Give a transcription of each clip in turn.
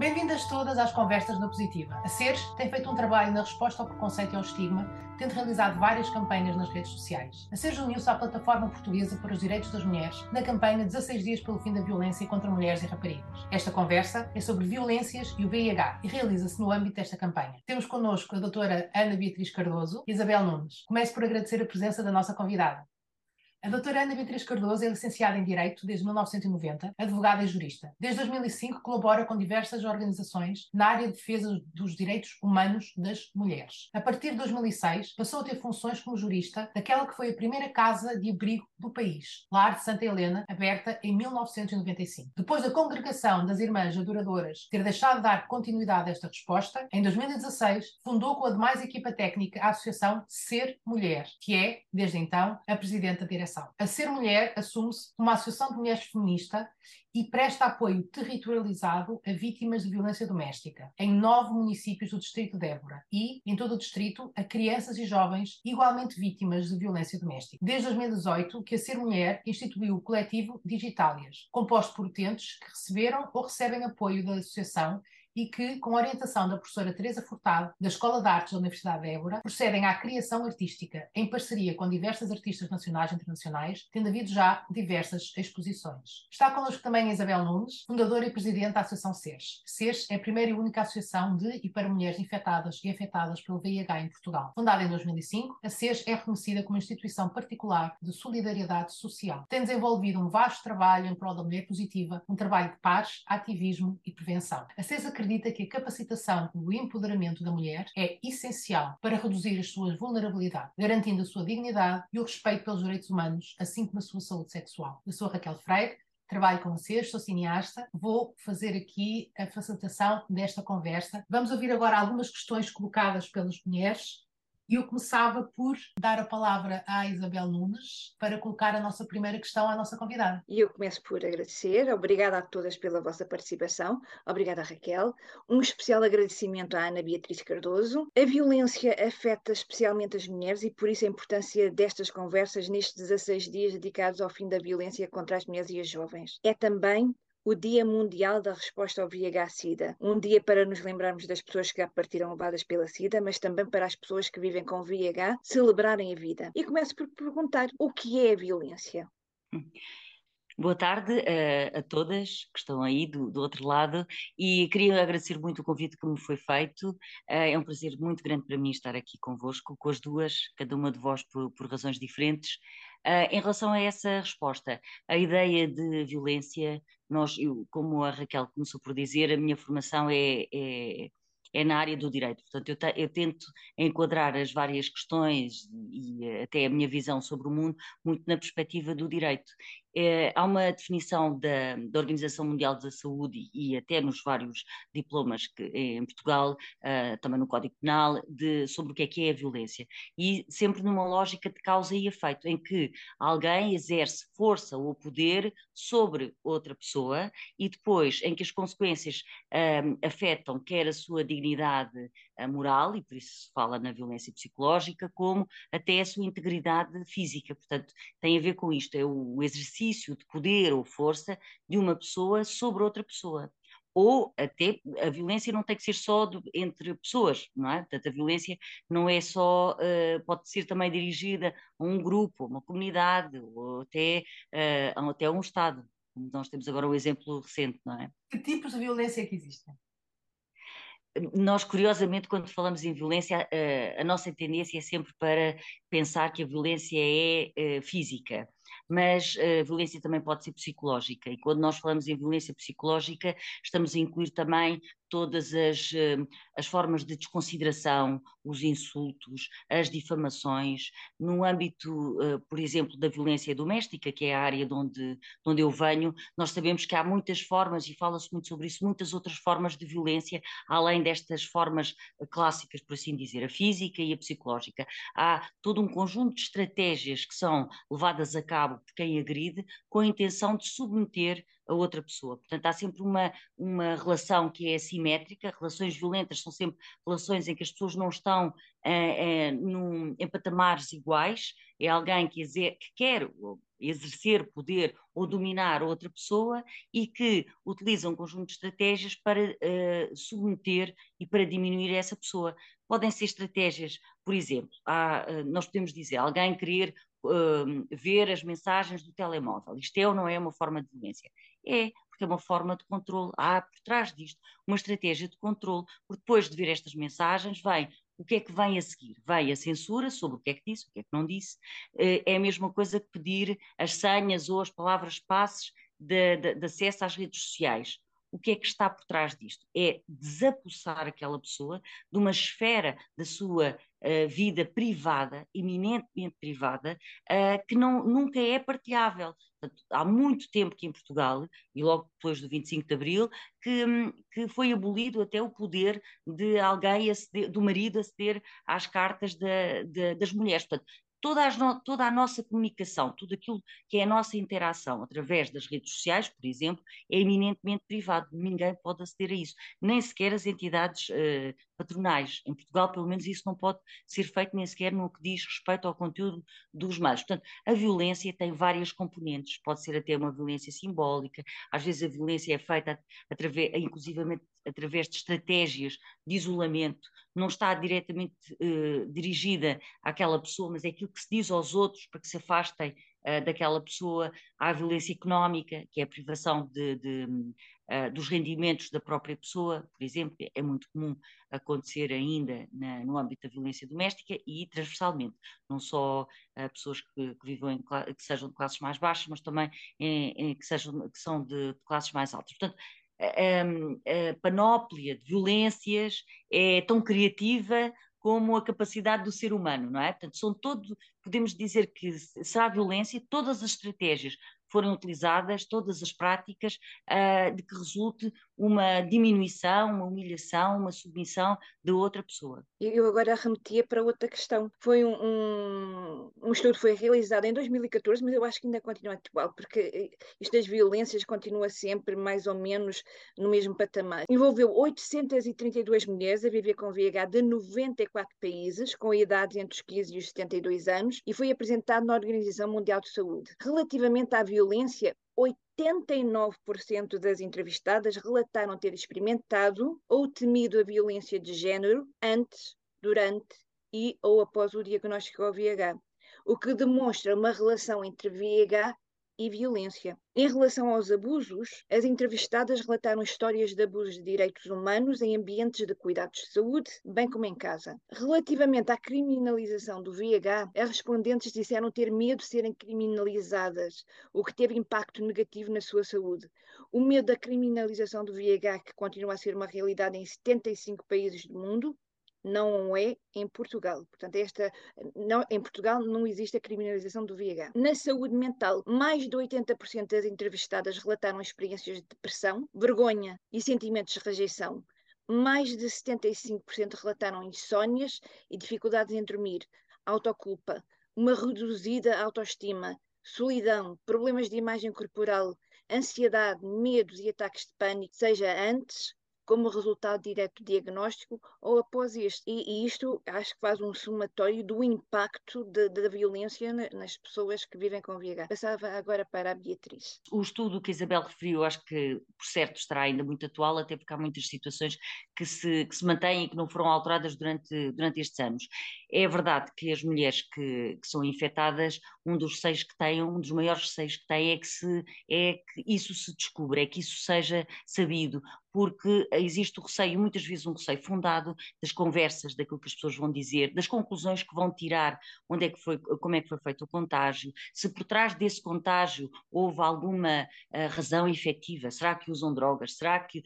Bem-vindas todas às Conversas na Positiva. A Seres tem feito um trabalho na resposta ao preconceito e ao estigma, tendo realizado várias campanhas nas redes sociais. A Seres uniu-se à plataforma portuguesa para os direitos das mulheres na campanha 16 dias pelo fim da violência contra mulheres e raparigas. Esta conversa é sobre violências e o VIH e realiza-se no âmbito desta campanha. Temos connosco a doutora Ana Beatriz Cardoso e Isabel Nunes. Começo por agradecer a presença da nossa convidada. A doutora Ana Beatriz Cardoso é licenciada em Direito desde 1990, advogada e jurista. Desde 2005 colabora com diversas organizações na área de defesa dos direitos humanos das mulheres. A partir de 2006 passou a ter funções como jurista daquela que foi a primeira casa de abrigo do país, Lar de Santa Helena, aberta em 1995. Depois da congregação das Irmãs Adoradoras ter deixado de dar continuidade a esta resposta, em 2016 fundou com a demais equipa técnica a Associação Ser Mulher, que é, desde então, a presidente da direção a Ser Mulher assume-se uma associação de mulheres feminista e presta apoio territorializado a vítimas de violência doméstica em nove municípios do Distrito de Évora e, em todo o distrito, a crianças e jovens igualmente vítimas de violência doméstica. Desde 2018, que a Ser Mulher instituiu o coletivo Digitálias, composto por utentes que receberam ou recebem apoio da associação e que, com orientação da professora Teresa Furtado, da Escola de Artes da Universidade de Évora, procedem à criação artística em parceria com diversas artistas nacionais e internacionais, tendo havido já diversas exposições. Está connosco também Isabel Nunes, fundadora e presidente da Associação SES. SES é a primeira e única associação de e para mulheres infectadas e afetadas pelo VIH em Portugal. Fundada em 2005, a SES é reconhecida como instituição particular de solidariedade social. Tem desenvolvido um vasto trabalho em prol da mulher positiva, um trabalho de paz, ativismo e prevenção. A SES acredita que a capacitação e o empoderamento da mulher é essencial para reduzir as suas vulnerabilidades, garantindo a sua dignidade e o respeito pelos direitos humanos, assim como a sua saúde sexual. Eu sou Raquel Freire, trabalho com vocês, sou cineasta, vou fazer aqui a facilitação desta conversa. Vamos ouvir agora algumas questões colocadas pelas mulheres e eu começava por dar a palavra à Isabel Nunes para colocar a nossa primeira questão à nossa convidada. E eu começo por agradecer. Obrigada a todas pela vossa participação. Obrigada, Raquel. Um especial agradecimento à Ana Beatriz Cardoso. A violência afeta especialmente as mulheres e por isso a importância destas conversas nestes 16 dias dedicados ao fim da violência contra as mulheres e as jovens. É também o Dia Mundial da Resposta ao VIH-Sida. Um dia para nos lembrarmos das pessoas que já partiram levadas pela SIDA, mas também para as pessoas que vivem com VIH celebrarem a vida. E começo por perguntar o que é a violência? Boa tarde uh, a todas que estão aí do, do, outro lado e queria agradecer muito o convite que me foi feito. Uh, é um prazer muito grande para mim estar aqui convosco, com as duas, cada uma de vós por, por razões diferentes. Uh, em relação a essa resposta, a ideia de violência, nós, eu, como a Raquel começou por dizer, a minha formação é, é é na área do direito. Portanto, eu, eu, tento enquadrar as várias questões e até a minha visão sobre o mundo muito na perspectiva do direito. É, há uma definição da, da, Organização Mundial da Saúde e até nos vários diplomas que, em Portugal, uh, também no Código Penal, de, sobre o que é que é a violência. E sempre numa lógica de causa e efeito, em que alguém exerce força ou poder sobre outra pessoa e depois em que as consequências uh, afetam quer a sua dignidade moral, e por isso se fala na violência psicológica, como até a sua integridade física. Portanto, tem a ver com isto, é o exercício de poder ou força de uma pessoa sobre outra pessoa ou até a violência não tem que ser só do, entre pessoas, não é? Portanto, a violência não é só, uh, pode ser também dirigida a um grupo, a uma comunidade, ou até, uh, até a um Estado. Nós temos agora o um exemplo recente, não é? Que tipos de violência é que existem? nós, curiosamente, quando falamos em violência, a, a, nossa tendência é sempre para pensar que a violência é, é física, mas a violência também pode ser psicológica. E quando nós falamos em violência psicológica, estamos a incluir também todas as, eh, as formas de desconsideração, os insultos, as difamações, no âmbito, eh, por exemplo, da violência doméstica, que é a área de onde, de onde eu venho, nós sabemos que há muitas formas, e fala-se muito sobre isso, muitas outras formas de violência, além destas formas eh, clássicas, por assim dizer, a física e a psicológica. Há todo um conjunto de estratégias que são levadas a cabo por quem agride, com a intenção de submeter a outra pessoa. Portanto, há sempre uma, uma relação que é assimétrica, relações violentas são sempre relações em que as pessoas não estão eh, eh, num, em patamares iguais, é alguém que, que quer exercer poder ou dominar outra pessoa e que utilizam um conjunto de estratégias para uh, submeter e para diminuir essa pessoa. Podem ser estratégias, por exemplo, há, nós podemos dizer alguém querer uh, ver as mensagens do telemóvel. Isto é ou não é uma forma de violência? É, porque é uma forma de controle. Há por trás disto uma estratégia de controle, porque depois de ver estas mensagens vem o que é que vem a seguir? Vem a censura sobre o que é que disse, o que é que não disse. Eh, é a mesma coisa que pedir as senhas ou as palavras-passes de, de, de acesso às redes sociais o que é que está por trás disto? É desapossar aquela pessoa de uma esfera da sua uh, vida privada, eminentemente privada, uh, que não, nunca é partilhável. Há muito tempo que em Portugal, e logo depois do 25 de Abril, que, que foi abolido até o poder de alguém, aceder, do marido, aceder às cartas de, de, das mulheres. Portanto, toda, no, toda a nossa comunicação, tudo aquilo que é a nossa interação através das redes sociais, por exemplo, é eminentemente privado. Ninguém pode aceder a isso, nem sequer as entidades uh, patronais. Em Portugal, pelo menos, isso não pode ser feito nem sequer no que diz respeito ao conteúdo dos meios. Portanto, a violência tem várias componentes, pode ser até uma violência simbólica, às vezes a violência é feita através, inclusivamente através de estratégias de isolamento, não está diretamente uh, dirigida àquela pessoa, mas é aquilo que se diz aos outros para que se afastem uh, daquela pessoa. Há a violência económica, que é a privação de, de, uh, dos rendimentos da própria pessoa, por exemplo, é muito comum acontecer ainda na, no âmbito da violência doméstica e transversalmente, não só pessoas que, que vivam em, que sejam de classes mais baixas, mas também em, em, que, sejam, que são de, de classes mais altas. Portanto, a, a panóplia de violências é tão criativa como a capacidade do ser humano, não é? Portanto, são todo, podemos dizer que será violência, todas as estratégias foram utilizadas, todas as práticas, uh, de que resulte uma diminuição, uma humilhação, uma submissão de outra pessoa. Eu agora remetia para outra questão. Foi um, um, um estudo foi realizado em 2014, mas eu acho que ainda continua atual, porque eh, isto das violências continua sempre mais ou menos no mesmo patamar. Envolveu 832 mulheres a viver com VIH de 94 países, com idades entre os 15 e os 72 anos, e foi apresentado na Organização Mundial de Saúde. Relativamente à violência, 89% das entrevistadas relataram ter experimentado ou temido a violência de género antes, durante e ou após o diagnóstico ao VIH, o que demonstra uma relação entre VIH e violência. Em relação aos abusos, as entrevistadas relataram histórias de abusos de direitos humanos em ambientes de cuidados de saúde, bem como em casa. Relativamente à criminalização do VIH, as respondentes disseram ter medo de serem criminalizadas, o que teve impacto negativo na sua saúde. O medo da criminalização do VIH, que continua a ser uma realidade em 75 países do mundo, não é em Portugal. Portanto, esta, não, em Portugal não existe a criminalização do VIH. Na saúde mental, mais de 80% das entrevistadas relataram experiências de depressão, vergonha e sentimentos de rejeição. Mais de 75% relataram insónias e dificuldades em dormir, autoculpa, uma reduzida autoestima, solidão, problemas de imagem corporal, ansiedade, medos e ataques de pânico, seja antes como resultado direto diagnóstico ou após este. E, e, isto acho que faz um somatório do impacto da violência nas pessoas que vivem com VIH. Passava agora para a Beatriz. O estudo que a Isabel referiu, acho que, por certo, estará ainda muito atual, até porque há muitas situações que se, que se mantêm e que não foram alteradas durante, durante estes anos. É verdade que as mulheres que, que são infectadas, um dos receios que têm, um dos maiores receios que têm é que, se, é que isso se descubra, é que isso seja sabido, porque existe o receio, muitas vezes um receio fundado das conversas, daquilo que as pessoas vão dizer, das conclusões que vão tirar, onde é que foi, como é que foi feito o contágio, se por trás desse contágio houve alguma uh, razão efetiva, será que usam drogas, será que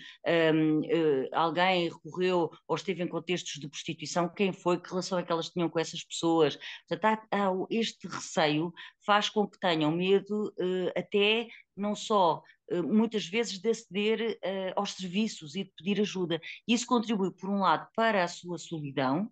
um, uh, eh, alguém recorreu ou esteve em contextos de prostituição, quem foi, que relação é que elas tinham com essas pessoas. Portanto, há, há, este receio faz com que tenham medo uh, até não só uh, muitas vezes de aceder uh, aos serviços e de pedir ajuda. Isso contribui, por um lado, para a sua solidão,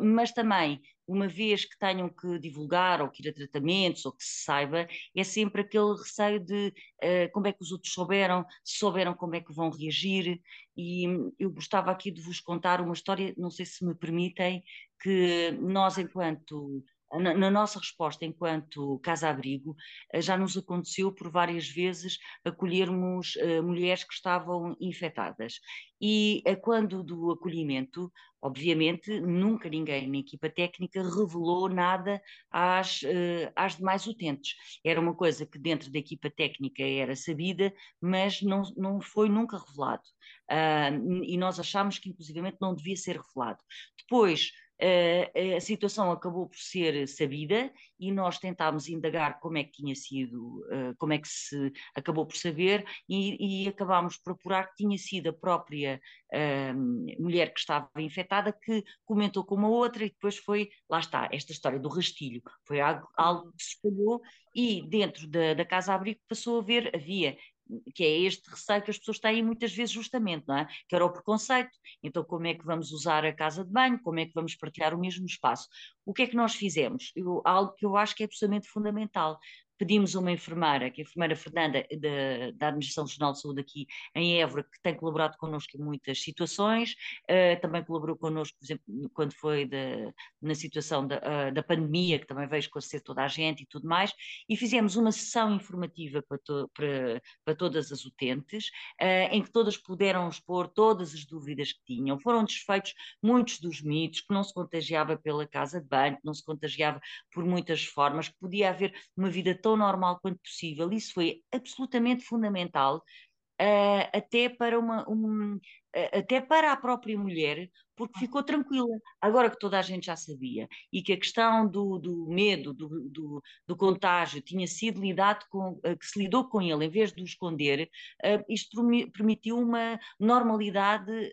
mas também uma vez que tenham que divulgar ou que ir a tratamentos ou que se saiba, é sempre aquele receio de uh, como é que os outros souberam, se souberam como é que vão reagir. E eu gostava aqui de vos contar uma história, não sei se me permitem, que nós, enquanto na, nossa resposta enquanto casa-abrigo, eh, já nos aconteceu por várias vezes acolhermos uh, mulheres que estavam infectadas. E uh, quando do acolhimento, obviamente, nunca ninguém na equipa técnica revelou nada às, às demais utentes. Era uma coisa que dentro da equipa técnica era sabida, mas não, não foi nunca revelado. e nós achámos que, inclusivamente, não devia ser revelado. Depois, a situação acabou por ser sabida e nós tentámos indagar como é que tinha sido, uh, como é que se acabou por saber e, e acabámos por apurar que tinha sido a própria uh, mulher que estava infectada que comentou com uma outra e depois foi, lá está, esta história do rastilho, foi algo, algo que se espalhou e dentro da, da casa abrigo passou a ver, havia que é este receio que as pessoas têm muitas vezes justamente, não é? Que era o preconceito. Então, como é que vamos usar a casa de banho? Como é que vamos partilhar o mesmo espaço? O que é que nós fizemos? Eu, algo que eu acho que é absolutamente fundamental pedimos uma enfermeira, que é a enfermeira Fernanda, da, da Administração Regional de Saúde aqui em Évora, que tem colaborado connosco em muitas situações, uh, também colaborou connosco, por exemplo, quando foi de, na situação da, uh, da pandemia, que também veio esclarecer toda a gente e tudo mais, e fizemos uma sessão informativa para, to, para, para todas as utentes, uh, em que todas puderam expor todas as dúvidas que tinham. Foram desfeitos muitos dos mitos, que não se contagiava pela casa de banho, que não se contagiava por muitas formas, que podia haver uma vida tão tão normal quanto possível. Isso foi absolutamente fundamental, uh, até, para uma, um, uh, até para a própria mulher, porque ficou tranquila. Agora que toda a gente já sabia e que a questão do, do medo, do, do, do, contágio, tinha sido lidado com, uh, que se lidou com ele em vez de o esconder, isto permitiu uma normalidade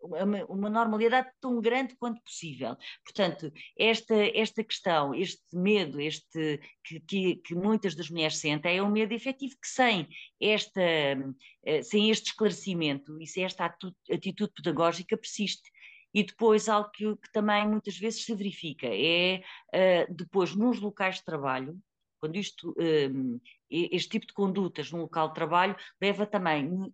uma, normalidade tão grande quanto possível. Portanto, esta, esta questão, este medo, este que, que, que muitas das mulheres sentem, é um medo efetivo que sem, esta, eh, sem este esclarecimento e sem esta atitude pedagógica persiste. E depois, algo que, que também muitas vezes se verifica é uh, depois nos locais de trabalho, quando isto, um, este tipo de condutas no local de trabalho leva também uh,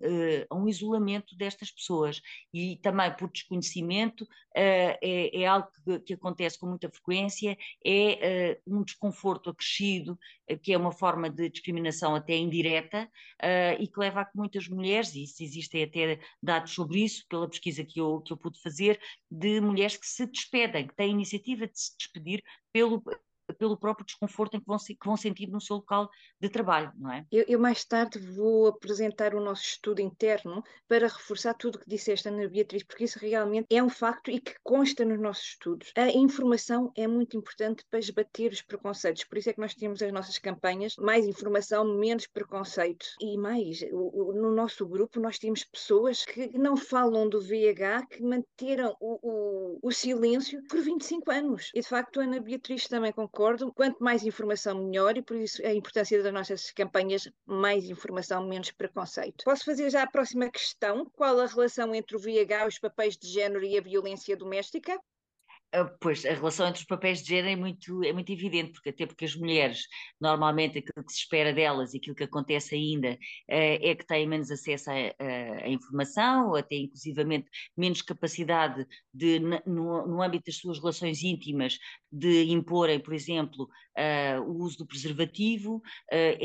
a um isolamento destas pessoas. E também por desconhecimento uh, é, é, algo que, acontece com muita frequência, é uh, um desconforto acrescido, que é uma forma de discriminação até indireta e que leva a que muitas mulheres, e existem até dados sobre isso, pela pesquisa que eu, que eu pude fazer, de mulheres que se despedem, que têm a iniciativa de se despedir pelo pelo próprio desconforto em que vão, que vão sentir no seu local de trabalho, não é? Eu, eu, mais tarde vou apresentar o nosso estudo interno para reforçar tudo o que disseste, Ana Beatriz, porque isso realmente é um facto e que consta nos nossos estudos. A informação é muito importante para esbater os preconceitos, por isso é que nós temos as nossas campanhas, mais informação, menos preconceito. E mais, o, o, no nosso grupo nós temos pessoas que não falam do VIH, que manteram o, o silêncio por 25 anos. E de facto, Ana Beatriz também concorda Quanto mais informação, melhor, e por isso a importância das nossas campanhas, mais informação, menos preconceito. Posso fazer já a próxima questão? Qual a relação entre o VIH, os papéis de género e a violência doméstica? Ah, pois, a relação entre os papéis de género é muito, é muito evidente, porque até porque as mulheres, normalmente aquilo que se espera delas e aquilo que acontece ainda é, é que têm menos acesso à informação, ou até inclusivamente menos capacidade de, no, no âmbito das suas relações íntimas, de imporem, por exemplo, uh, o uso do preservativo.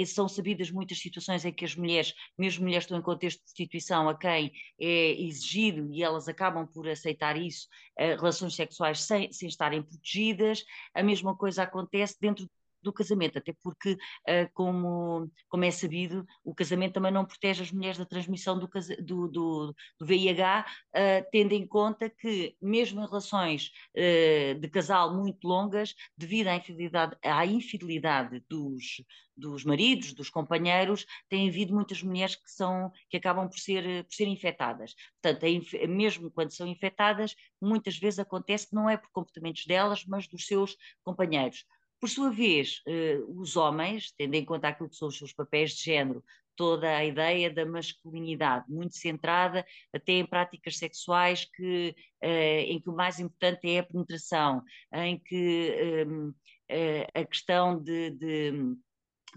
São sabidas muitas situações em que as mulheres, mesmo mulheres que estão em contexto de prostituição, a quem é exigido e elas acabam por aceitar isso, relações sexuais sem, sem estarem protegidas. A mesma coisa acontece dentro do casamento, até porque, uh, como, como é sabido, o casamento também não protege as mulheres da transmissão do, do, do, do VIH, uh, tendo em conta que, mesmo em relações uh, de casal muito longas, devido à infidelidade, à infidelidade dos, dos maridos, dos companheiros, tem havido muitas mulheres que, são, que acabam por ser, por ser infectadas. Portanto, mesmo quando são infectadas, muitas vezes acontece que não é por comportamentos delas, mas dos seus companheiros. Por sua vez, eh, os homens, tendo em conta aquilo que são os seus papéis de género, toda a ideia da masculinidade, muito centrada até em práticas sexuais que, eh, em que o mais importante é a penetração, em que ehm, eh, a questão de, de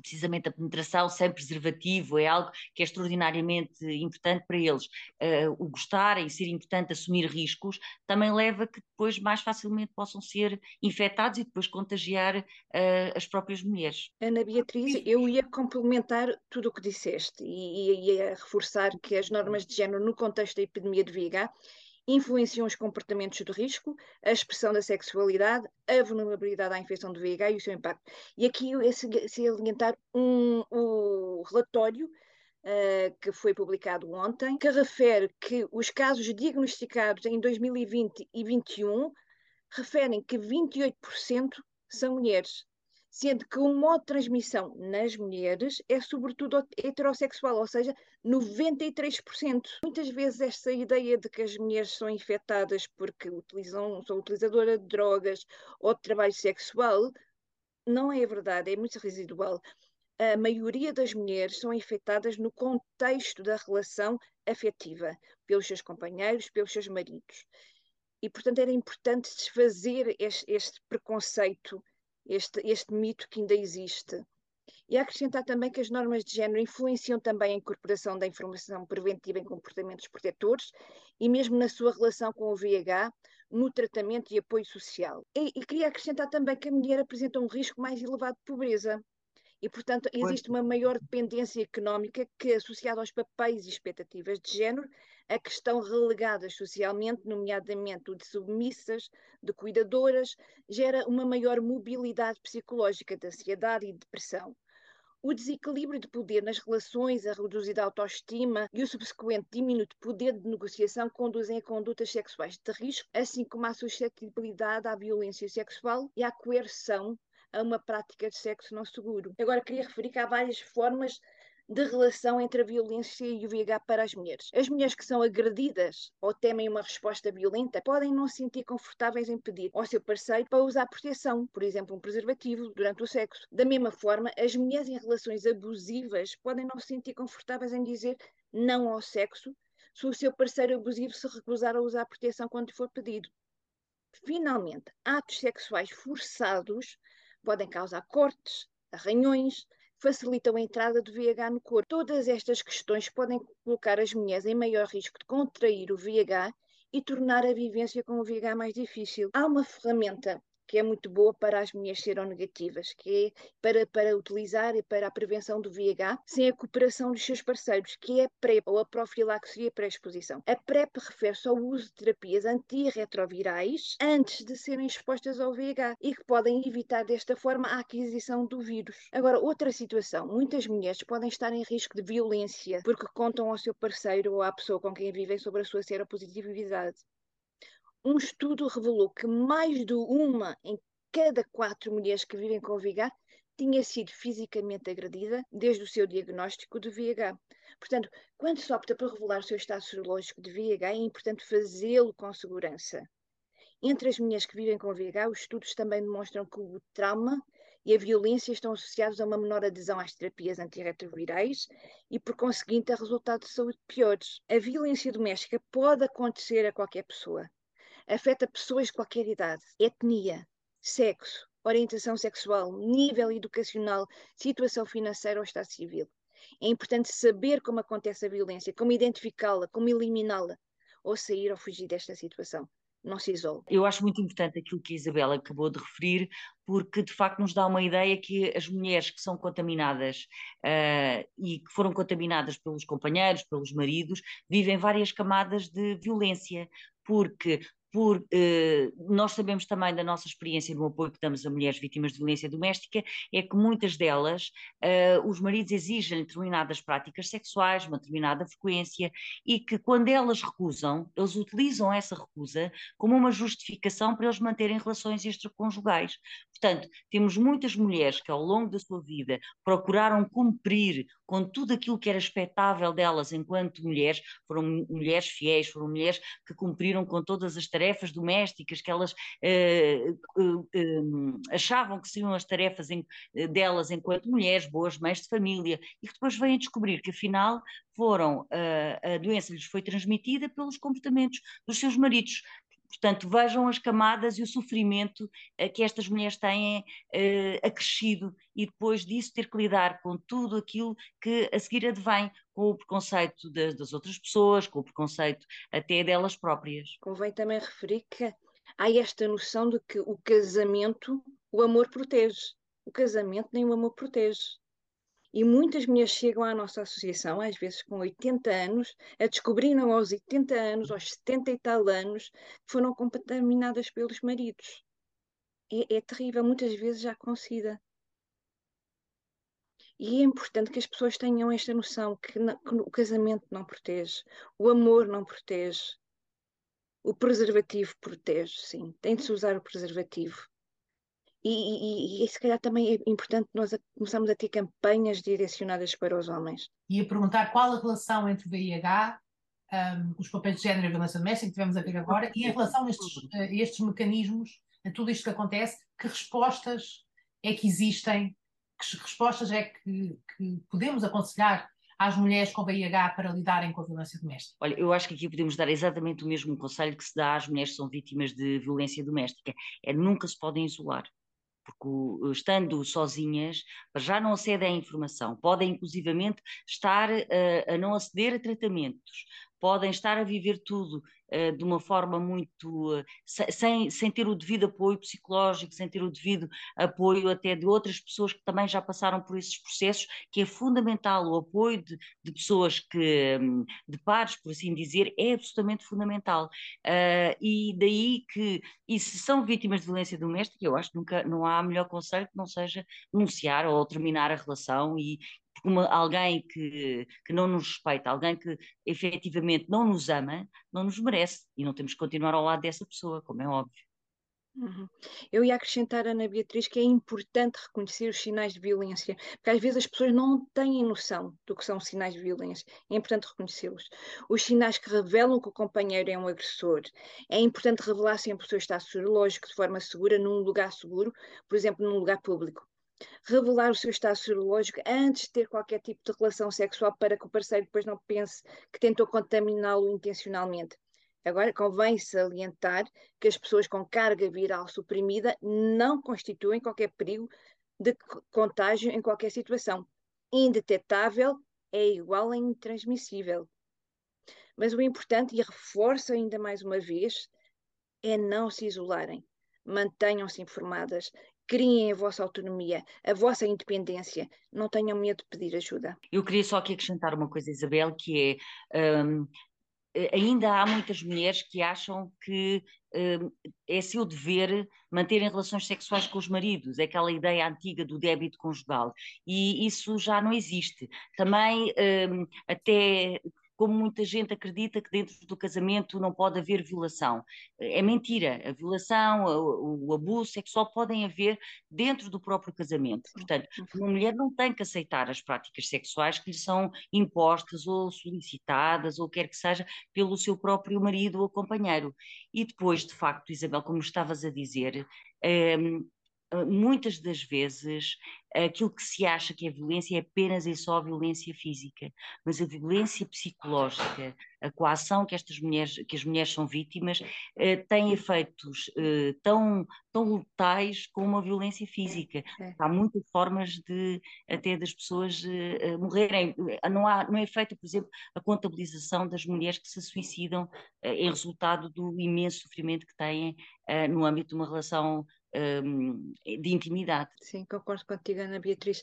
precisamente a penetração sem preservativo é algo que é extraordinariamente importante para eles. Uh, o gostarem, ser importante assumir riscos, também leva a que depois mais facilmente possam ser infectados e depois contagiar uh, as próprias mulheres. Ana Beatriz, eu ia complementar tudo o que disseste e ia reforçar que as normas de género no contexto da epidemia de VIH influenciam os comportamentos de risco, a expressão da sexualidade, a vulnerabilidade à infecção do VIH e o seu impacto. E aqui se alientar um, o relatório uh, que foi publicado ontem, que refere que os casos diagnosticados em 2020 e 2021 referem que 28% são mulheres sendo que o modo de transmissão nas mulheres é sobretudo heterossexual, ou seja, 93%. Muitas vezes esta ideia de que as mulheres são infectadas porque utilizam, são utilizadoras de drogas ou de trabalho sexual não é verdade, é muito residual. A maioria das mulheres são infectadas no contexto da relação afetiva, pelos seus companheiros, pelos seus maridos. E, portanto, era importante desfazer este, este preconceito este, este mito que ainda existe. E acrescentar também que as normas de género influenciam também a incorporação da informação preventiva em comportamentos protetores e mesmo na sua relação com o VIH, no tratamento e apoio social. E, e queria acrescentar também que a mulher apresenta um risco mais elevado de pobreza. E, portanto, existe uma maior dependência económica que, associada aos papéis e expectativas de género, a que estão relegadas socialmente, nomeadamente o de submissas, de cuidadoras, gera uma maior mobilidade psicológica de ansiedade e depressão. O desequilíbrio de poder nas relações, a reduzida autoestima e o subsequente diminuto poder de negociação conduzem a condutas sexuais de risco, assim como a suscetibilidade à violência sexual e à coerção a uma prática de sexo não seguro. Agora, queria referir que há várias formas de relação entre a violência e o VIH para as mulheres. As mulheres que são agredidas ou temem uma resposta violenta podem não se sentir confortáveis em pedir ao seu parceiro para usar proteção, por exemplo, um preservativo, durante o sexo. Da mesma forma, as mulheres em relações abusivas podem não se sentir confortáveis em dizer não ao sexo se o seu parceiro abusivo se recusar a usar proteção quando for pedido. Finalmente, atos sexuais forçados podem causar cortes, arranhões, facilitam a entrada do VIH no corpo. Todas estas questões podem colocar as mulheres em maior risco de contrair o VIH e tornar a vivência com o VIH mais difícil. Há uma ferramenta que é muito boa para as mulheres seronegativas, que é para, para utilizar e para a prevenção do VIH sem a cooperação dos seus parceiros, que é a PrEP, ou a profilaxia pré-exposição. A PrEP refere-se ao uso de terapias antirretrovirais antes de serem expostas ao VIH e que podem evitar desta forma a aquisição do vírus. Agora, outra situação, muitas mulheres podem estar em risco de violência porque contam ao seu parceiro ou à pessoa com quem vivem sobre a sua seropositividade um estudo revelou que mais de uma em cada quatro mulheres que vivem com VIH tinha sido fisicamente agredida desde o seu diagnóstico de VIH. Portanto, quando se opta por revelar o seu estado serológico de VIH, é importante fazê-lo com segurança. Entre as mulheres que vivem com VIH, os estudos também demonstram que o trauma e a violência estão associados a uma menor adesão às terapias antirretrovirais e, por conseguinte, a resultados de saúde piores. A violência doméstica pode acontecer a qualquer pessoa, afeta pessoas de qualquer idade, etnia, sexo, orientação sexual, nível educacional, situação financeira ou estado civil. É importante saber como acontece a violência, como identificá-la, como eliminá-la, ou sair ou fugir desta situação. Não se isole. Eu acho muito importante aquilo que a Isabela acabou de referir, porque de facto nos dá uma ideia que as mulheres que são contaminadas uh, e que foram contaminadas pelos companheiros, pelos maridos, vivem várias camadas de violência, porque por eh, nós sabemos também da nossa experiência no apoio que damos a mulheres vítimas de violência doméstica, é que muitas delas, eh, os maridos exigem determinadas práticas sexuais, uma determinada frequência, e que quando elas recusam, eles utilizam essa recusa como uma justificação para eles manterem relações extraconjugais. Portanto, temos muitas mulheres que ao longo da sua vida procuraram cumprir com tudo aquilo que era expectável delas enquanto mulheres, foram mulheres fiéis, foram mulheres que cumpriram com todas as tarefas domésticas que elas uh, uh, uh, achavam que seriam as tarefas em, delas enquanto mulheres, boas mães de família, e que depois vêm descobrir que afinal foram, a doença lhes foi transmitida pelos comportamentos dos seus maridos, portanto, vejam as camadas e o sofrimento que estas mulheres têm acrescido e depois disso ter que lidar com tudo aquilo que a seguir advém, com o preconceito das, das outras pessoas, com o preconceito até delas próprias. Convém também referir que há esta noção de que o casamento, o amor protege. O casamento nem o amor protege. E muitas mulheres chegam à nossa associação, às vezes com 80 anos, a descobriram aos 80 anos, aos 70 e tal anos, que foram contaminadas pelos maridos. É, é terrível, muitas vezes já conhecida. E é importante que as pessoas tenham esta noção que, que o casamento não protege, o amor não protege, o preservativo protege, sim, tem de se usar o preservativo. E, e, e, se calhar também é importante nós a, começarmos a ter campanhas direcionadas para os homens. E a perguntar qual a relação entre o VIH, um, os papéis de género e a violência doméstica que tivemos a ver agora, e em relação a estes, a estes mecanismos, a tudo isto que acontece, que respostas é que existem, que respostas é que, que podemos aconselhar às mulheres com VIH para lidarem com a violência doméstica? Olha, eu acho que aqui podemos dar exatamente o mesmo conselho que se dá às mulheres que são vítimas de violência doméstica: é nunca se podem isolar porque estando sozinhas, já não acedem à informação, podem inclusivamente estar a, a não aceder a tratamentos, podem estar a viver tudo de uma forma muito. Uh, sem, sem ter o devido apoio psicológico, sem ter o devido apoio até de outras pessoas que também já passaram por esses processos, que é fundamental. O apoio de, de pessoas que. Um, de pares, por assim dizer, é absolutamente fundamental. Uh, e daí que. E se são vítimas de violência doméstica, eu acho que nunca não há melhor conselho que não seja denunciar ou terminar a relação e, uma, alguém que, que não nos respeita, alguém que efetivamente não nos ama, não nos merece e não temos que continuar ao lado dessa pessoa, como é óbvio. Uhum. Eu ia acrescentar, Ana Beatriz, que é importante reconhecer os sinais de violência, porque às vezes as pessoas não têm noção do que são sinais de violência. É importante reconhecê-los. Os sinais que revelam que o companheiro é um agressor. É importante revelar sempre o seu estado serológico de forma segura, num lugar seguro, por exemplo, num lugar público revelar o seu estado serológico antes de ter qualquer tipo de relação sexual para que o parceiro depois não pense que tentou contaminá-lo intencionalmente. Agora, convém salientar que as pessoas com carga viral suprimida não constituem qualquer perigo de contágio em qualquer situação. Indetetável é igual a intransmissível. Mas o importante, e reforço ainda mais uma vez, é não se isolarem. Mantenham-se informadas, criem a vossa autonomia, a vossa independência, não tenham medo de pedir ajuda. Eu queria só aqui acrescentar uma coisa, Isabel, que é. Um, ainda há muitas mulheres que acham que um, é seu dever manterem relações sexuais com os maridos, aquela ideia antiga do débito conjugal, e isso já não existe. Também, um, até como muita gente acredita que dentro do casamento não pode haver violação. É mentira. A violação, o, o abuso sexual podem haver dentro do próprio casamento. Portanto, uma mulher não tem que aceitar as práticas sexuais que lhe são impostas ou solicitadas ou quer que seja pelo seu próprio marido ou companheiro. E depois, de facto, Isabel, como estavas a dizer, é, muitas das vezes aquilo que se acha que é violência é apenas e só violência física, mas a violência psicológica, a coação que estas mulheres, que as mulheres são vítimas, eh, tem efeitos eh, tão, tão letais como a violência física. É. Há muitas formas de até das pessoas eh, morrerem. Não, há, não é feita, por exemplo, a contabilização das mulheres que se suicidam em resultado do imenso sofrimento que têm no âmbito de uma relação um, de intimidade. Sim, concordo contigo, Ana Beatriz.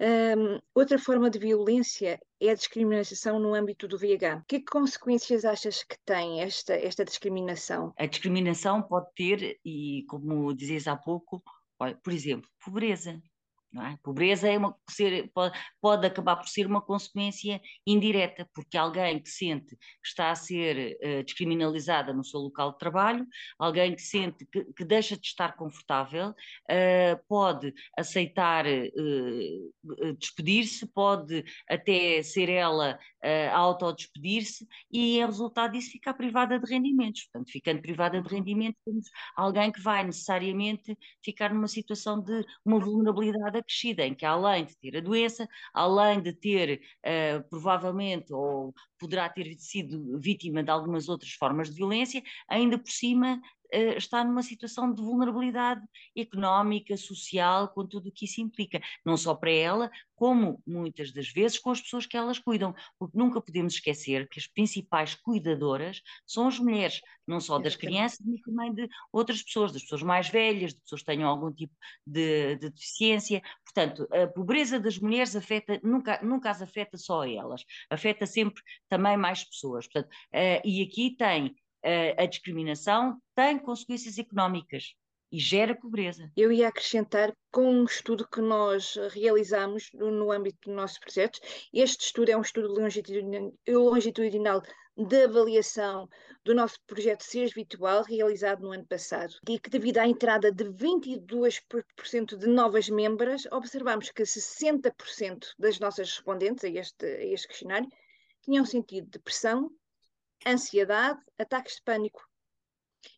Um, outra forma de violência é a discriminação no âmbito do VIH. Que consequências achas que tem esta, esta discriminação? A discriminação pode ter, e como dizias há pouco, por exemplo, pobreza. É? Pobreza é uma, pode, acabar por ser uma consequência indireta, porque alguém que sente que está a ser uh, descriminalizada no seu local de trabalho, alguém que sente que, que deixa de estar confortável, uh, pode aceitar uh, despedir-se, pode até ser ela uh, autodespedir-se e, em resultado disso, ficar privada de rendimentos. Portanto, ficando privada de rendimentos, temos alguém que vai necessariamente ficar numa situação de uma vulnerabilidade acrescida, em que além de ter a doença, além de ter uh, provavelmente ou poderá ter sido vítima de algumas outras formas de violência, ainda por cima está numa situação de vulnerabilidade económica, social, com tudo o que isso implica, não só para ela, como muitas das vezes com as pessoas que elas cuidam, porque nunca podemos esquecer que as principais cuidadoras são as mulheres, não só das crianças, mas também de outras pessoas, das pessoas mais velhas, de pessoas que tenham algum tipo de, de deficiência. Portanto, a pobreza das mulheres afeta, nunca, nunca as afeta só a elas, afeta sempre também mais pessoas. Portanto, uh, e aqui tem a discriminação, tem consequências económicas e gera pobreza. Eu ia acrescentar com um estudo que nós realizamos no, âmbito dos nossos projetos. Este estudo é um estudo longitudinal, de avaliação do nosso projeto SES Virtual, realizado no ano passado, e que devido à entrada de 22% de novas membras, observamos que 60% das nossas respondentes a este, a este questionário tinham sentido depressão, ansiedade, ataques de pânico.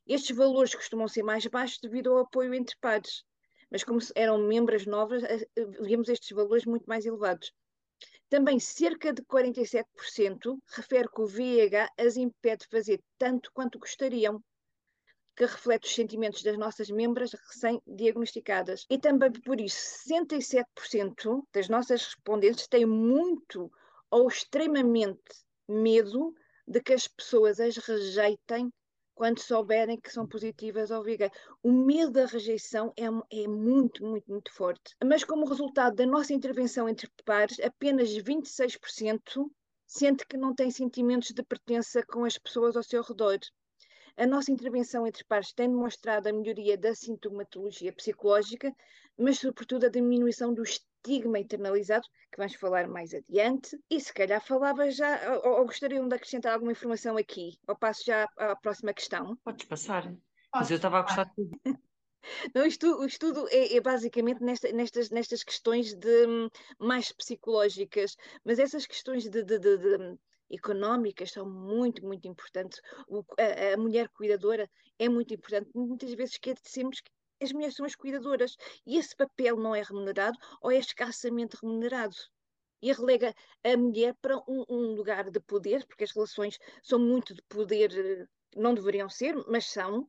Estes valores costumam ser mais baixos devido ao apoio entre pares, mas como eram membros novas, eh, vimos estes valores muito mais elevados. Também cerca de 47% refere que o VIH as impede de fazer tanto quanto gostariam, que reflete os sentimentos das nossas membras recém-diagnosticadas. E também por isso, 67% das nossas respondentes têm muito ou extremamente medo de que as pessoas as rejeitem quando souberem que são positivas ao VIH. O medo da rejeição é, é muito, muito, muito forte. Mas como resultado da nossa intervenção entre pares, apenas 26% sente que não tem sentimentos de pertença com as pessoas ao seu redor. A nossa intervenção entre pares tem demonstrado a melhoria da sintomatologia psicológica, mas sobretudo a diminuição do estigma internalizado, que vamos falar mais adiante. E se calhar falava já, ou, ou gostariam de acrescentar alguma informação aqui, ou passo já à próxima questão. Podes passar, mas eu estava a gostar de tudo. Não, isto, o estudo é, é basicamente nesta, nestas, nestas questões de, mais psicológicas, mas essas questões de, de, de económicas são muito, muito importantes. O, a, a, mulher cuidadora é muito importante. Muitas vezes esquecemos que as mulheres são as cuidadoras e esse papel não é remunerado ou é escassamente remunerado. E relega a mulher para um, um lugar de poder, porque as relações são muito de poder, eh, não deveriam ser, mas são,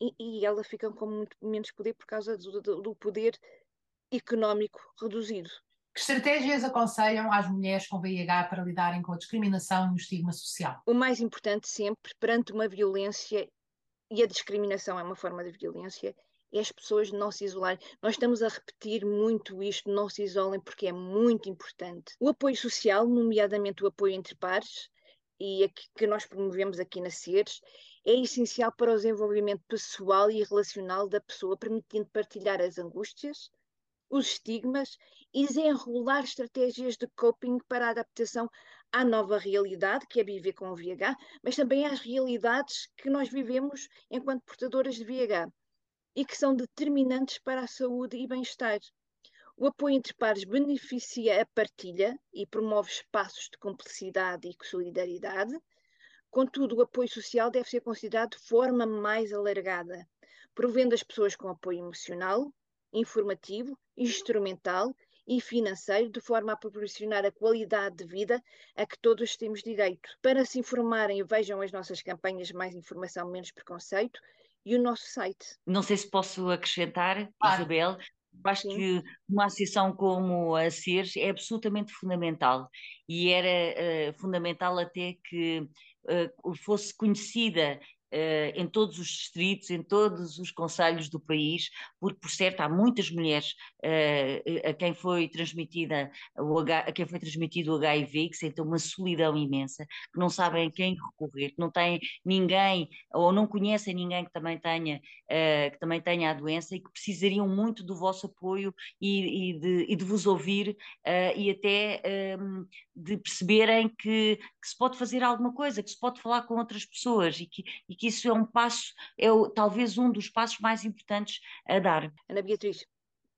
e, e ela fica com muito menos poder por causa do, do, do poder económico reduzido. Que estratégias aconselham às mulheres com VIH para lidarem com a discriminação e o estigma social? O mais importante sempre, perante uma violência, e a discriminação é uma forma de violência, é as pessoas não se isolarem. Nós estamos a repetir muito isto, não se isolem, porque é muito importante. O apoio social, nomeadamente o apoio entre pares, e que nós promovemos aqui na CERES, é essencial para o desenvolvimento pessoal e relacional da pessoa, permitindo partilhar as angústias, os estigmas e desenrolar estratégias de coping para a adaptação à nova realidade, que é viver com o VIH, mas também às realidades que nós vivemos enquanto portadoras de VIH e que são determinantes para a saúde e bem-estar. O apoio entre pares beneficia a partilha e promove espaços de cumplicidade e solidariedade. Contudo, o apoio social deve ser considerado de forma mais alargada, provendo as pessoas com apoio emocional, informativo, instrumental e financeiro, de forma a proporcionar a qualidade de vida a que todos temos direito. Para se informarem, vejam as nossas campanhas Mais Informação, Menos Preconceito e o nosso site. Não sei se posso acrescentar, claro. Isabel, acho Sim. que uma associação como a CERS é absolutamente fundamental e era uh, fundamental até que uh, fosse conhecida em todos os distritos, em todos os conselhos do país, porque, por certo, há muitas mulheres uh, a quem foi transmitida o H, a quem foi transmitido o HIV que sentem uma solidão imensa, que não sabem a quem recorrer, que não têm ninguém ou não conhecem ninguém que também tenha, uh, que também tenha a doença e que precisariam muito do vosso apoio e, e, de, e de, vos ouvir e até um, de perceberem que, que, se pode fazer alguma coisa, que se pode falar com outras pessoas e que, e que que isso é um passo, é o, talvez um dos passos mais importantes a dar. Ana Beatriz,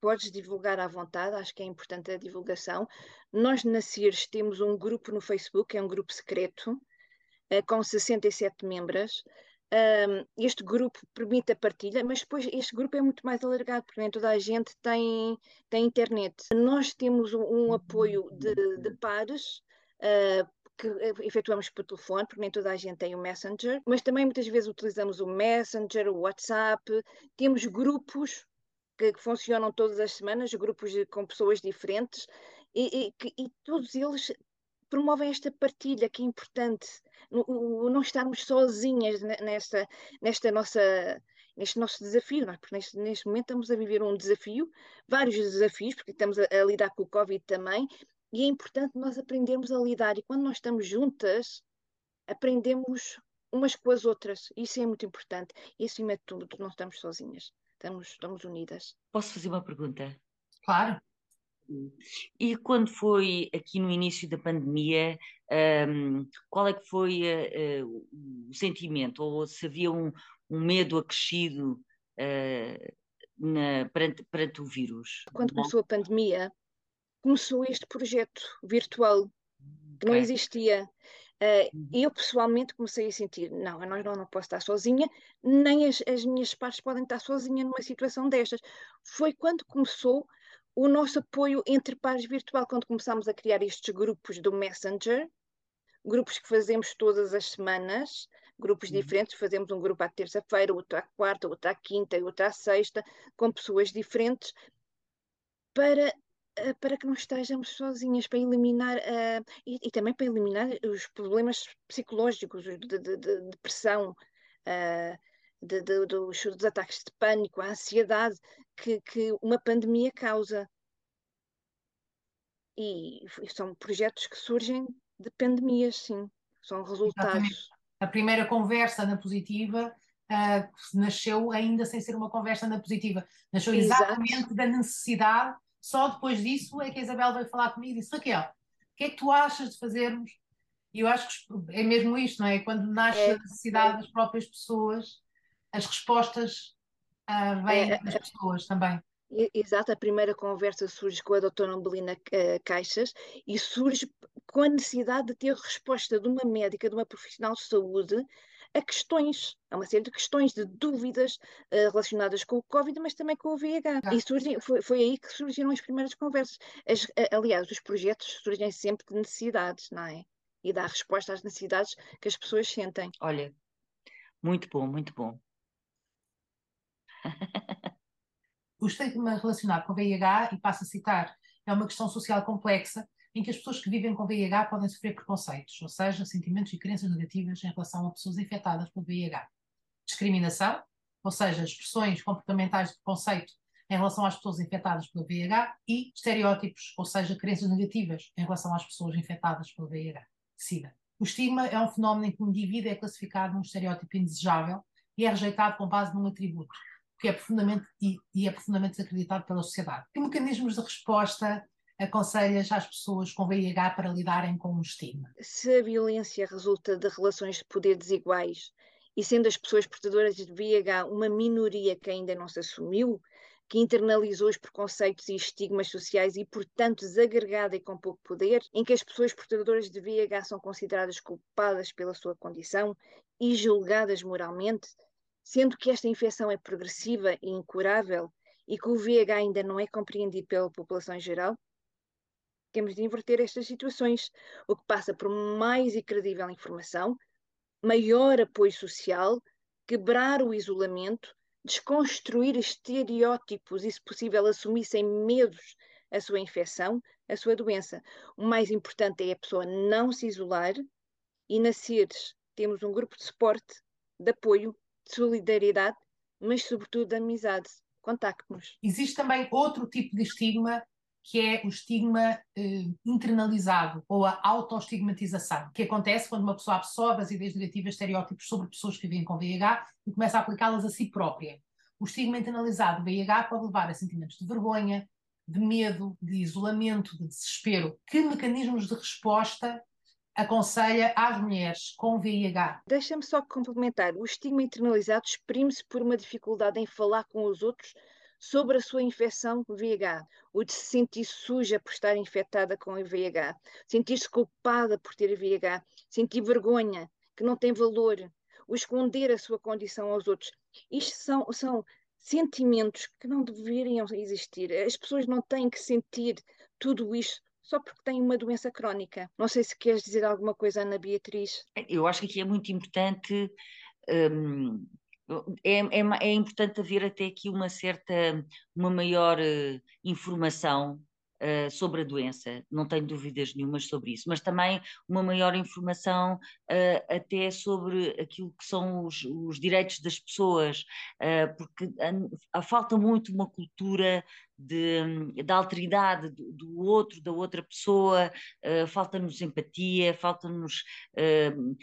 podes divulgar à vontade, acho que é importante a divulgação. Nós na CIRS temos um grupo no Facebook, é um grupo secreto, eh, com 67 membros, este grupo permite a partilha, mas depois este grupo é muito mais alargado, porque nem toda a gente tem, tem internet. Nós temos um, apoio de, de pares. Que efetuamos por telefone, porque nem toda a gente tem o Messenger, mas também muitas vezes utilizamos o Messenger, o WhatsApp, temos grupos que, que funcionam todas as semanas, grupos com pessoas diferentes, e, e, e, todos eles promovem esta partilha que é importante, não estarmos sozinhas nesta, nesta nossa neste nosso desafio, é? porque neste, neste momento estamos a viver um desafio, vários desafios, porque estamos a, a lidar com o Covid também, e é importante nós aprendermos a lidar, e quando nós estamos juntas, aprendemos umas com as outras, isso é muito importante, e acima de tudo, não estamos sozinhas, estamos, estamos unidas. Posso fazer uma pergunta? Claro. E quando foi aqui no início da pandemia, um, qual é que foi uh, uh, o sentimento? Ou se havia um, um medo acrescido uh, na, perante, perante, o vírus? Quando começou a pandemia, começou este projeto virtual que okay. não existia. Uh, eu pessoalmente comecei a sentir, não, eu não, não posso estar sozinha, nem as, as minhas partes podem estar sozinhas numa situação destas. Foi quando começou o nosso apoio entre pares virtual, quando começámos a criar estes grupos do Messenger, grupos que fazemos todas as semanas, grupos uhum. diferentes, fazemos um grupo à terça-feira, outro à quarta, outro à quinta, outro à sexta, com pessoas diferentes, para, para que não estejamos sozinhas, para eliminar, uh, e, e, também para eliminar os problemas psicológicos, de, de, de depressão, uh, de, de, dos, dos, ataques de pânico, a ansiedade que, que uma pandemia causa. E, e são projetos que surgem de pandemias, sim, são resultados. Exatamente. A primeira conversa na positiva uh, nasceu ainda sem ser uma conversa na positiva, nasceu exatamente Exato. da necessidade. Só depois disso é que a Isabel veio falar comigo e disse: Raquel, o que é que tu achas de fazermos? E eu acho que é mesmo isto, não é? Quando nasce é, a necessidade é. das próprias pessoas, as respostas uh, vêm é, das é. pessoas também. Exato, a primeira conversa surge com a doutora Ambelina uh, Caixas e surge com a necessidade de ter resposta de uma médica, de uma profissional de saúde, a questões, a uma série de questões, de dúvidas uh, relacionadas com o Covid, mas também com o VIH. Ah. E surgem, foi, foi, aí que surgiram as primeiras conversas. As, aliás, os projetos surgem sempre de necessidades, não é? E dar resposta às necessidades que as pessoas sentem. Olha, muito bom, muito bom. o estigma relacionado com VIH, e passo a citar, é uma questão social complexa em que as pessoas que vivem com VIH podem sofrer preconceitos, ou seja, sentimentos e crenças negativas em relação a pessoas infectadas pelo VIH. Discriminação, ou seja, expressões comportamentais de preconceito em relação às pessoas infectadas pelo VIH e estereótipos, ou seja, crenças negativas em relação às pessoas infectadas pelo VIH. SIDA. O estigma é um fenómeno em que um indivíduo é classificado num estereótipo indesejável e é rejeitado com base num atributo, que é profundamente e, e é profundamente desacreditado pela sociedade. Que mecanismos de resposta aconselhas às pessoas com VIH para lidarem com o estigma? Se a violência resulta de relações de poder desiguais e sendo as pessoas portadoras de VIH uma minoria que ainda não se assumiu, que internalizou os preconceitos e estigmas sociais e, portanto, desagregada e com pouco poder, em que as pessoas portadoras de VIH são consideradas culpadas pela sua condição e julgadas moralmente, sendo que esta infecção é progressiva e incurável e que o VIH ainda não é compreendido pela população em geral, temos de inverter estas situações, o que passa por mais e credível informação, maior apoio social, quebrar o isolamento, desconstruir estereótipos e, se possível, assumir sem medos a sua infecção, a sua doença. O mais importante é a pessoa não se isolar e nasceres. Temos um grupo de suporte, de apoio de solidariedade, mas sobretudo de amizade. Contacte-nos. Existe também outro tipo de estigma que é o estigma eh, internalizado ou a autoestigmatização, que acontece quando uma pessoa absorve as ideias negativas, estereótipos sobre pessoas que vivem com VIH e começa a aplicá-las a si própria. O estigma internalizado do VIH pode levar a sentimentos de vergonha, de medo, de isolamento, de desespero. Que mecanismos de resposta aconselha às mulheres com VIH. Deixa-me só complementar. O estigma internalizado exprime-se por uma dificuldade em falar com os outros sobre a sua infecção VIH, o de se sentir suja por estar infectada com VIH, sentir-se culpada por ter VIH, sentir vergonha, que não tem valor, o esconder a sua condição aos outros. Isto são, são sentimentos que não deveriam existir. As pessoas não têm que sentir tudo isto só porque têm uma doença crónica. Não sei se queres dizer alguma coisa, Ana Beatriz. Eu acho que aqui é muito importante. Hum, é, é, é, importante haver até aqui uma certa, uma maior uh, informação uh, sobre a doença, não tenho dúvidas nenhumas sobre isso, mas também uma maior informação uh, até sobre aquilo que são os, os direitos das pessoas, porque a, falta muito uma cultura de, da alteridade do, do, outro, da outra pessoa, uh, falta-nos empatia, falta-nos. Uh,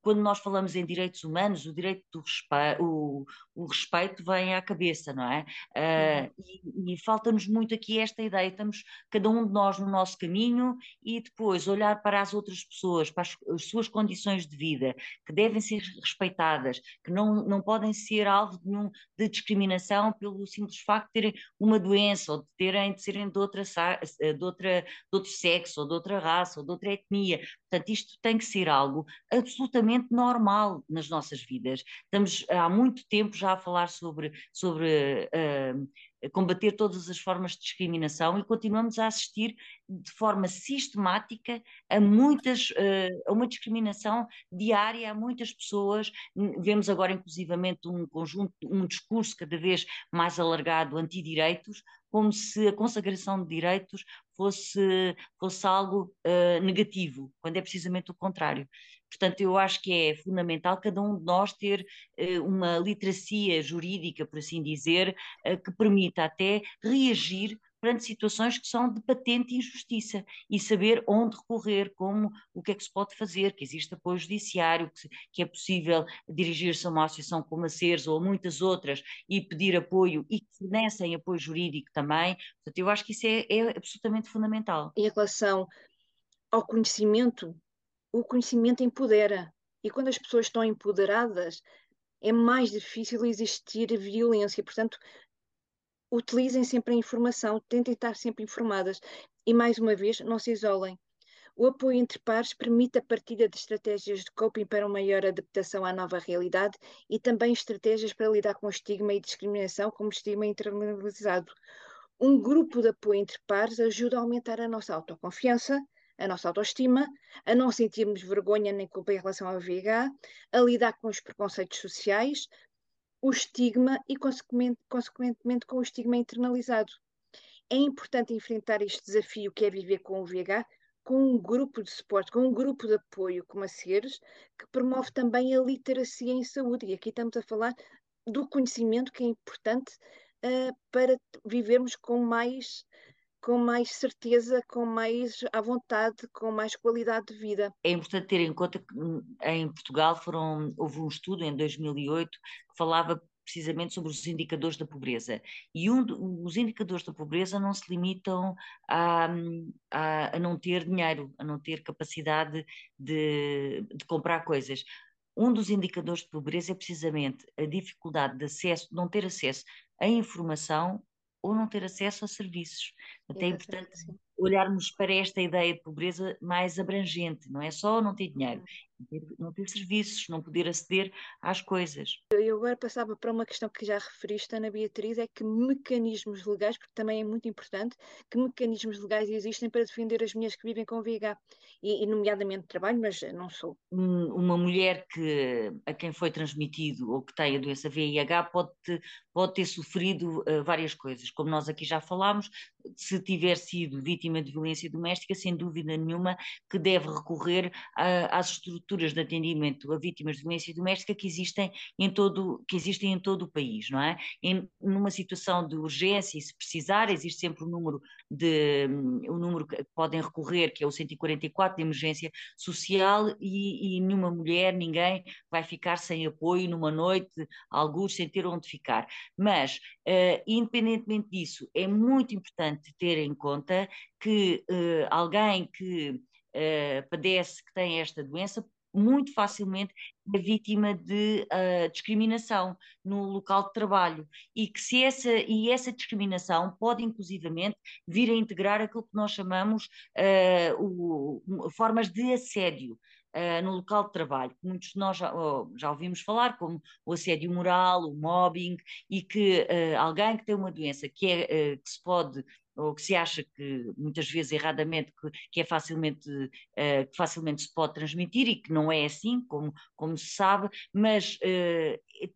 quando nós falamos em direitos humanos, o direito do respeito, o, o respeito vem à cabeça, não é? Uh, e, e falta-nos muito aqui esta ideia, estamos cada um de nós no nosso caminho e depois olhar para as outras pessoas, para as, as suas condições de vida, que devem ser respeitadas, que não, não podem ser alvo de, nenhum, de discriminação pelo simples facto de terem uma doença ou de terem de serem de, outra, eh, de, outra, de outro sexo, ou de outra raça, ou de outra etnia. Portanto, isto tem que ser algo absolutamente normal nas nossas vidas. Estamos há muito tempo já a falar sobre, sobre uh, combater todas as formas de discriminação e continuamos a assistir de forma sistemática a muitas eh, a uma discriminação diária a muitas pessoas vemos agora inclusivamente um conjunto um discurso cada vez mais alargado anti-direitos como se a consagração de direitos fosse, fosse algo uh, negativo, quando é precisamente o contrário. Portanto, eu acho que é fundamental cada um de nós ter uh, uma literacia jurídica, por assim dizer, uh, que permita até reagir perante situações que são de patente injustiça e saber onde recorrer, como, o que é que se pode fazer, que existe apoio judiciário, que, que é possível dirigir-se a uma associação como a CERS ou a muitas outras e pedir apoio e que fornecem apoio jurídico também. Portanto, eu acho que isso é, é absolutamente fundamental. Em relação ao conhecimento, o conhecimento empodera. E quando as pessoas estão empoderadas, é mais difícil existir violência. Portanto, utilizem sempre a informação, tentem estar sempre informadas e, mais uma vez, não se isolem. O apoio entre pares permite a partilha de estratégias de coping para uma maior adaptação à nova realidade e também estratégias para lidar com estigma e discriminação como estigma internalizado. Um grupo de apoio entre pares ajuda a aumentar a nossa autoconfiança, a nossa autoestima, a não sentirmos vergonha nem culpa em relação ao VIH, a lidar com os preconceitos sociais, o estigma e, consequentemente, com o estigma internalizado. É importante enfrentar este desafio que é viver com o VIH com um grupo de suporte, com um grupo de apoio como a que promove também a literacia em saúde. E aqui estamos a falar do conhecimento que é importante uh, para vivermos com mais com mais certeza, com mais à vontade, com mais qualidade de vida. É importante ter em conta que hum, em Portugal foram, houve um estudo em 2008 que falava precisamente sobre os indicadores da pobreza. E um, os indicadores da pobreza não se limitam a, a, a não ter dinheiro, a não ter capacidade de, de comprar coisas. Um dos indicadores de pobreza é precisamente a dificuldade de acesso, não ter acesso à informação ou não ter acesso a serviços. Até é importante olharmos para esta ideia de pobreza mais abrangente, não é só não ter dinheiro, não ter serviços, não poder aceder às coisas. Eu agora passava para uma questão que já referiste, Ana Beatriz, é que mecanismos legais, porque também é muito importante, que mecanismos legais existem para defender as mulheres que vivem com VIH, e, e nomeadamente trabalho, mas não sou. Uma mulher que, a quem foi transmitido ou que tem a doença VIH pode, pode ter sofrido uh, várias coisas, como nós aqui já falámos, se tiver sido vítima de violência doméstica, sem dúvida nenhuma que deve recorrer a, às estruturas estruturas de atendimento a vítimas de violência doméstica que existem em todo, que existem em todo o país, não é? Em, numa situação de urgência e se precisar, existe sempre um número de um número que podem recorrer, que é o 144 de emergência social e, e nenhuma mulher, ninguém vai ficar sem apoio numa noite, alguns sem ter onde ficar. Mas, uh, independentemente disso, é muito importante ter em conta que uh, alguém que uh, padece, que tem esta doença, muito facilmente é vítima de uh, discriminação no local de trabalho. E que se essa e essa discriminação pode inclusivamente vir a integrar aquilo que nós chamamos uh, o, formas de assédio uh, no local de trabalho, muitos de nós já, já, ouvimos falar, como o assédio moral, o mobbing, e que alguém que tem uma doença que, é, que se pode ou que se acha que muitas vezes erradamente que, que é facilmente uh, que facilmente se pode transmitir e que não é assim como como se sabe mas uh,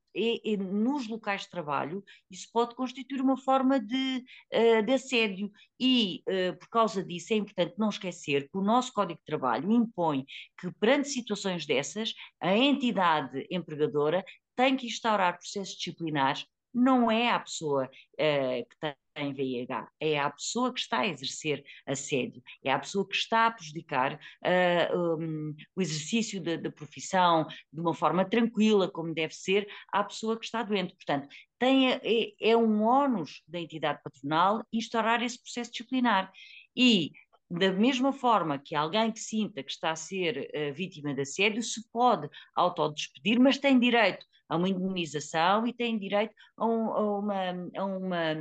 nos locais de trabalho isso pode constituir uma forma de, uh, de assédio. E por causa disso é importante não esquecer que o nosso Código de Trabalho impõe que perante situações dessas a entidade empregadora tem que instaurar processos disciplinares não é a pessoa uh, que tem VIH, é a pessoa que está a exercer assédio, é a pessoa que está a prejudicar uh, um, o exercício da, profissão de uma forma tranquila, como deve ser, à pessoa que está doente. Portanto, tem, é, é um ónus da entidade patronal instaurar esse processo disciplinar. E da mesma forma que alguém que sinta que está a ser uh, vítima de assédio se pode autodespedir, mas tem direito a uma indemnização e têm direito a, um, a uma, a uma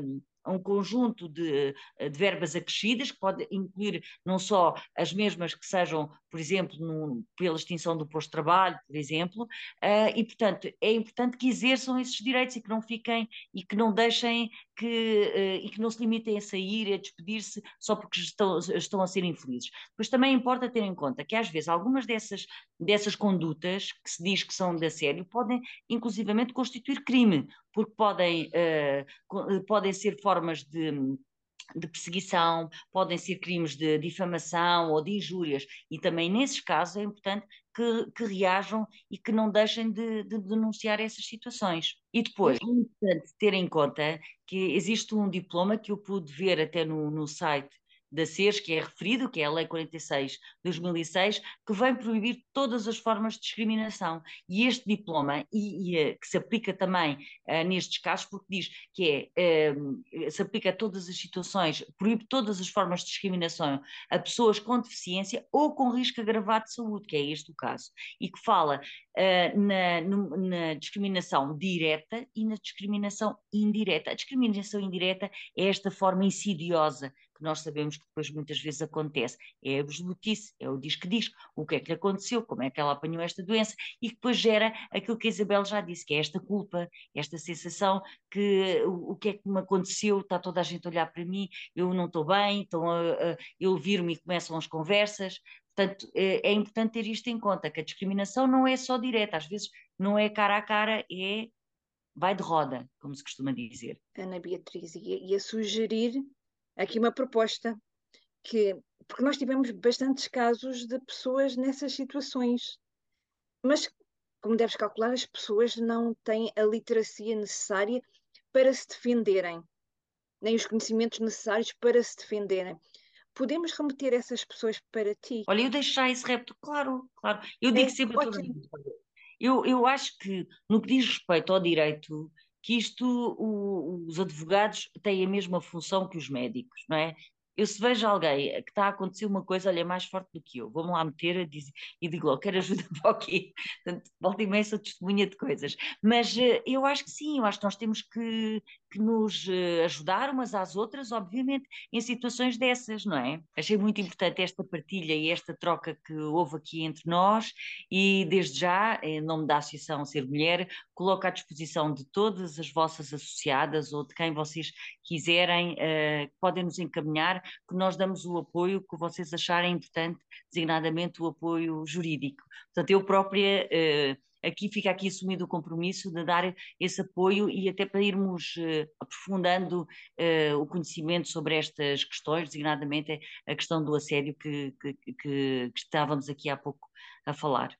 um conjunto de, de, verbas acrescidas, que pode incluir não só as mesmas que sejam, por exemplo, no, pela extinção do posto de trabalho, por exemplo, uh, e portanto é importante que exerçam esses direitos e que não fiquem e que não deixem que, uh, e que não se limitem a sair, a despedir-se só porque estão, estão a ser infelizes. Pois também importa ter em conta que às vezes algumas dessas, dessas condutas que se diz que são de assédio podem inclusivamente constituir crime, porque podem, uh, podem ser formas de de perseguição, podem ser crimes de difamação ou de injúrias, e também nesses casos é importante que, que reajam e que não deixem de, de, denunciar essas situações. E depois, é importante ter em conta que existe um diploma que eu pude ver até no, no site da SES, que é referido, que é a Lei 46 de 2006, que vem proibir todas as formas de discriminação. E este diploma, e, e eh, que se aplica também uh, nestes casos, porque diz que é, uh, se aplica a todas as situações, proíbe todas as formas de discriminação a pessoas com deficiência ou com risco agravado de saúde, que é este o caso, e que fala uh, na, no, na discriminação direta e na discriminação indireta. A discriminação indireta é esta forma insidiosa que nós sabemos que depois muitas vezes acontece. É a notícia, é o diz que diz, o que é que lhe aconteceu, como é que ela apanhou esta doença, e que depois gera aquilo que a Isabel já disse, que é esta culpa, esta sensação que o, o que é que me aconteceu, está toda a gente a olhar para mim, eu não estou bem, então eu viro-me e começam as conversas. Portanto, é, é importante ter isto em conta, que a discriminação não é só direta, às vezes não é cara a cara, é vai de roda, como se costuma dizer. Ana Beatriz, ia, a sugerir aqui uma proposta que porque nós tivemos bastantes casos de pessoas nessas situações, mas como deves calcular, as pessoas não têm a literacia necessária para se defenderem, nem os conhecimentos necessários para se defenderem. Podemos remeter essas pessoas para ti? Olha, eu deixo já esse repto, claro, claro. Eu digo é, sempre a. Eu, eu acho que no que diz respeito ao direito, que isto o, os advogados têm a mesma função que os médicos, não é? Eu se vejo alguém que está a acontecer uma coisa, olha, é mais forte do que eu, vou-me lá meter diz, e digo logo, quero ajuda para o quê? Portanto, volta sou testemunha de coisas. Mas eh, eu acho que sim, eu acho que nós temos que, que nos eh, ajudar umas às outras, obviamente, em situações dessas, não é? Achei muito importante esta partilha e esta troca que houve aqui entre nós e, desde já, em nome da Associação Ser Mulher, coloco à disposição de todas as vossas associadas ou de quem vocês quiserem, uh, podem nos encaminhar, que nós damos o apoio que vocês acharem importante, designadamente o apoio jurídico. Portanto, eu própria. Uh, aqui fica aqui assumido o compromisso de dar esse apoio e até para irmos uh, aprofundando uh, o conhecimento sobre estas questões, designadamente a questão do assédio que, que, que, que estávamos aqui há pouco a falar.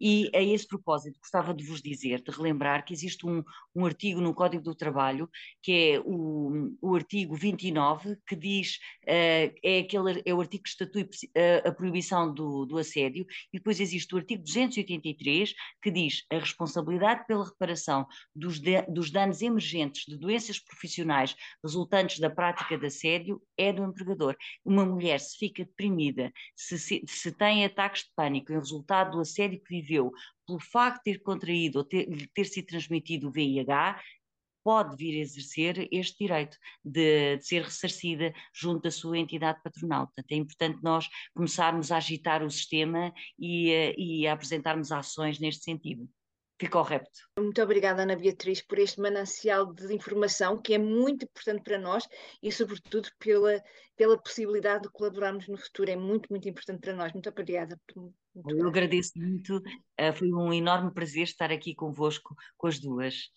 E a esse propósito, gostava de vos dizer, de relembrar que existe um, um artigo no Código do Trabalho, que é o, o artigo 29, que diz, uh, é, aquele, é o artigo que estatui a, a proibição do, do assédio, e depois existe o artigo 283, que diz a responsabilidade pela reparação dos, de, dos danos emergentes de doenças profissionais resultantes da prática de assédio é do empregador. Uma mulher, se fica deprimida, se, se, se tem ataques de pânico em resultado do assédio que vive viveu pelo facto de ter contraído ou ter, ter sido transmitido o VIH, pode vir a exercer este direito de, de, ser ressarcida junto da sua entidade patronal. Portanto, é importante nós começarmos a agitar o sistema e, eh, e a apresentarmos ações neste sentido. Ficou repto. Muito obrigada, Ana Beatriz, por este manancial de informação que é muito importante para nós e, sobretudo, pela, pela possibilidade de colaborarmos no futuro. É muito, muito importante para nós. Muito obrigada. Muito Eu agradeço muito. Eh, foi um enorme prazer estar aqui convosco, com as duas.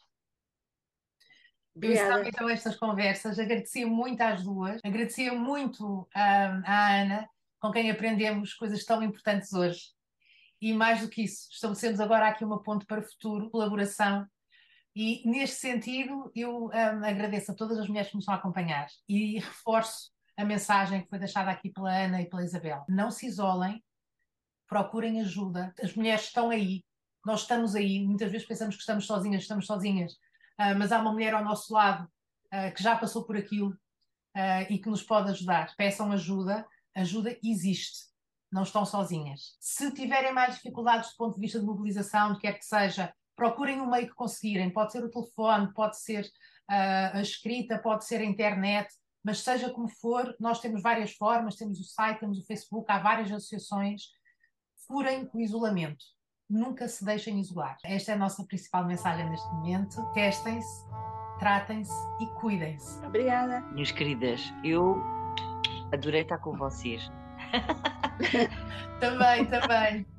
Eu estava então estas conversas, agradecia muito às duas, agradecia muito à, à Ana, com quem aprendemos coisas tão importantes hoje. E mais do que isso, estabelecemos agora aqui uma ponte para o futuro, colaboração. E neste sentido, eu um, agradeço a todas as mulheres que nos estão a acompanhar e reforço a mensagem que foi deixada aqui pela Ana e pela Isabel. Não se isolem, procurem ajuda. As mulheres estão aí, nós estamos aí. Muitas vezes pensamos que estamos sozinhas, estamos sozinhas uh, mas há uma mulher ao nosso lado uh, que já passou por aquilo uh, e que nos pode ajudar. Peçam ajuda, ajuda existe, não estão sozinhas. Se tiverem mais dificuldades do ponto de vista de mobilização, de quer que seja, procurem o meio que conseguirem. Pode ser o telefone, pode ser a escrita, pode ser a internet, mas seja como for, nós temos várias formas, temos o site, temos o Facebook, há várias associações. Furem o isolamento nunca se deixem isolar. Esta é a nossa principal mensagem neste momento. Testem-se, tratem-se e cuidem-se. Obrigada. Minhas queridas, eu adorei estar com vocês. também, também.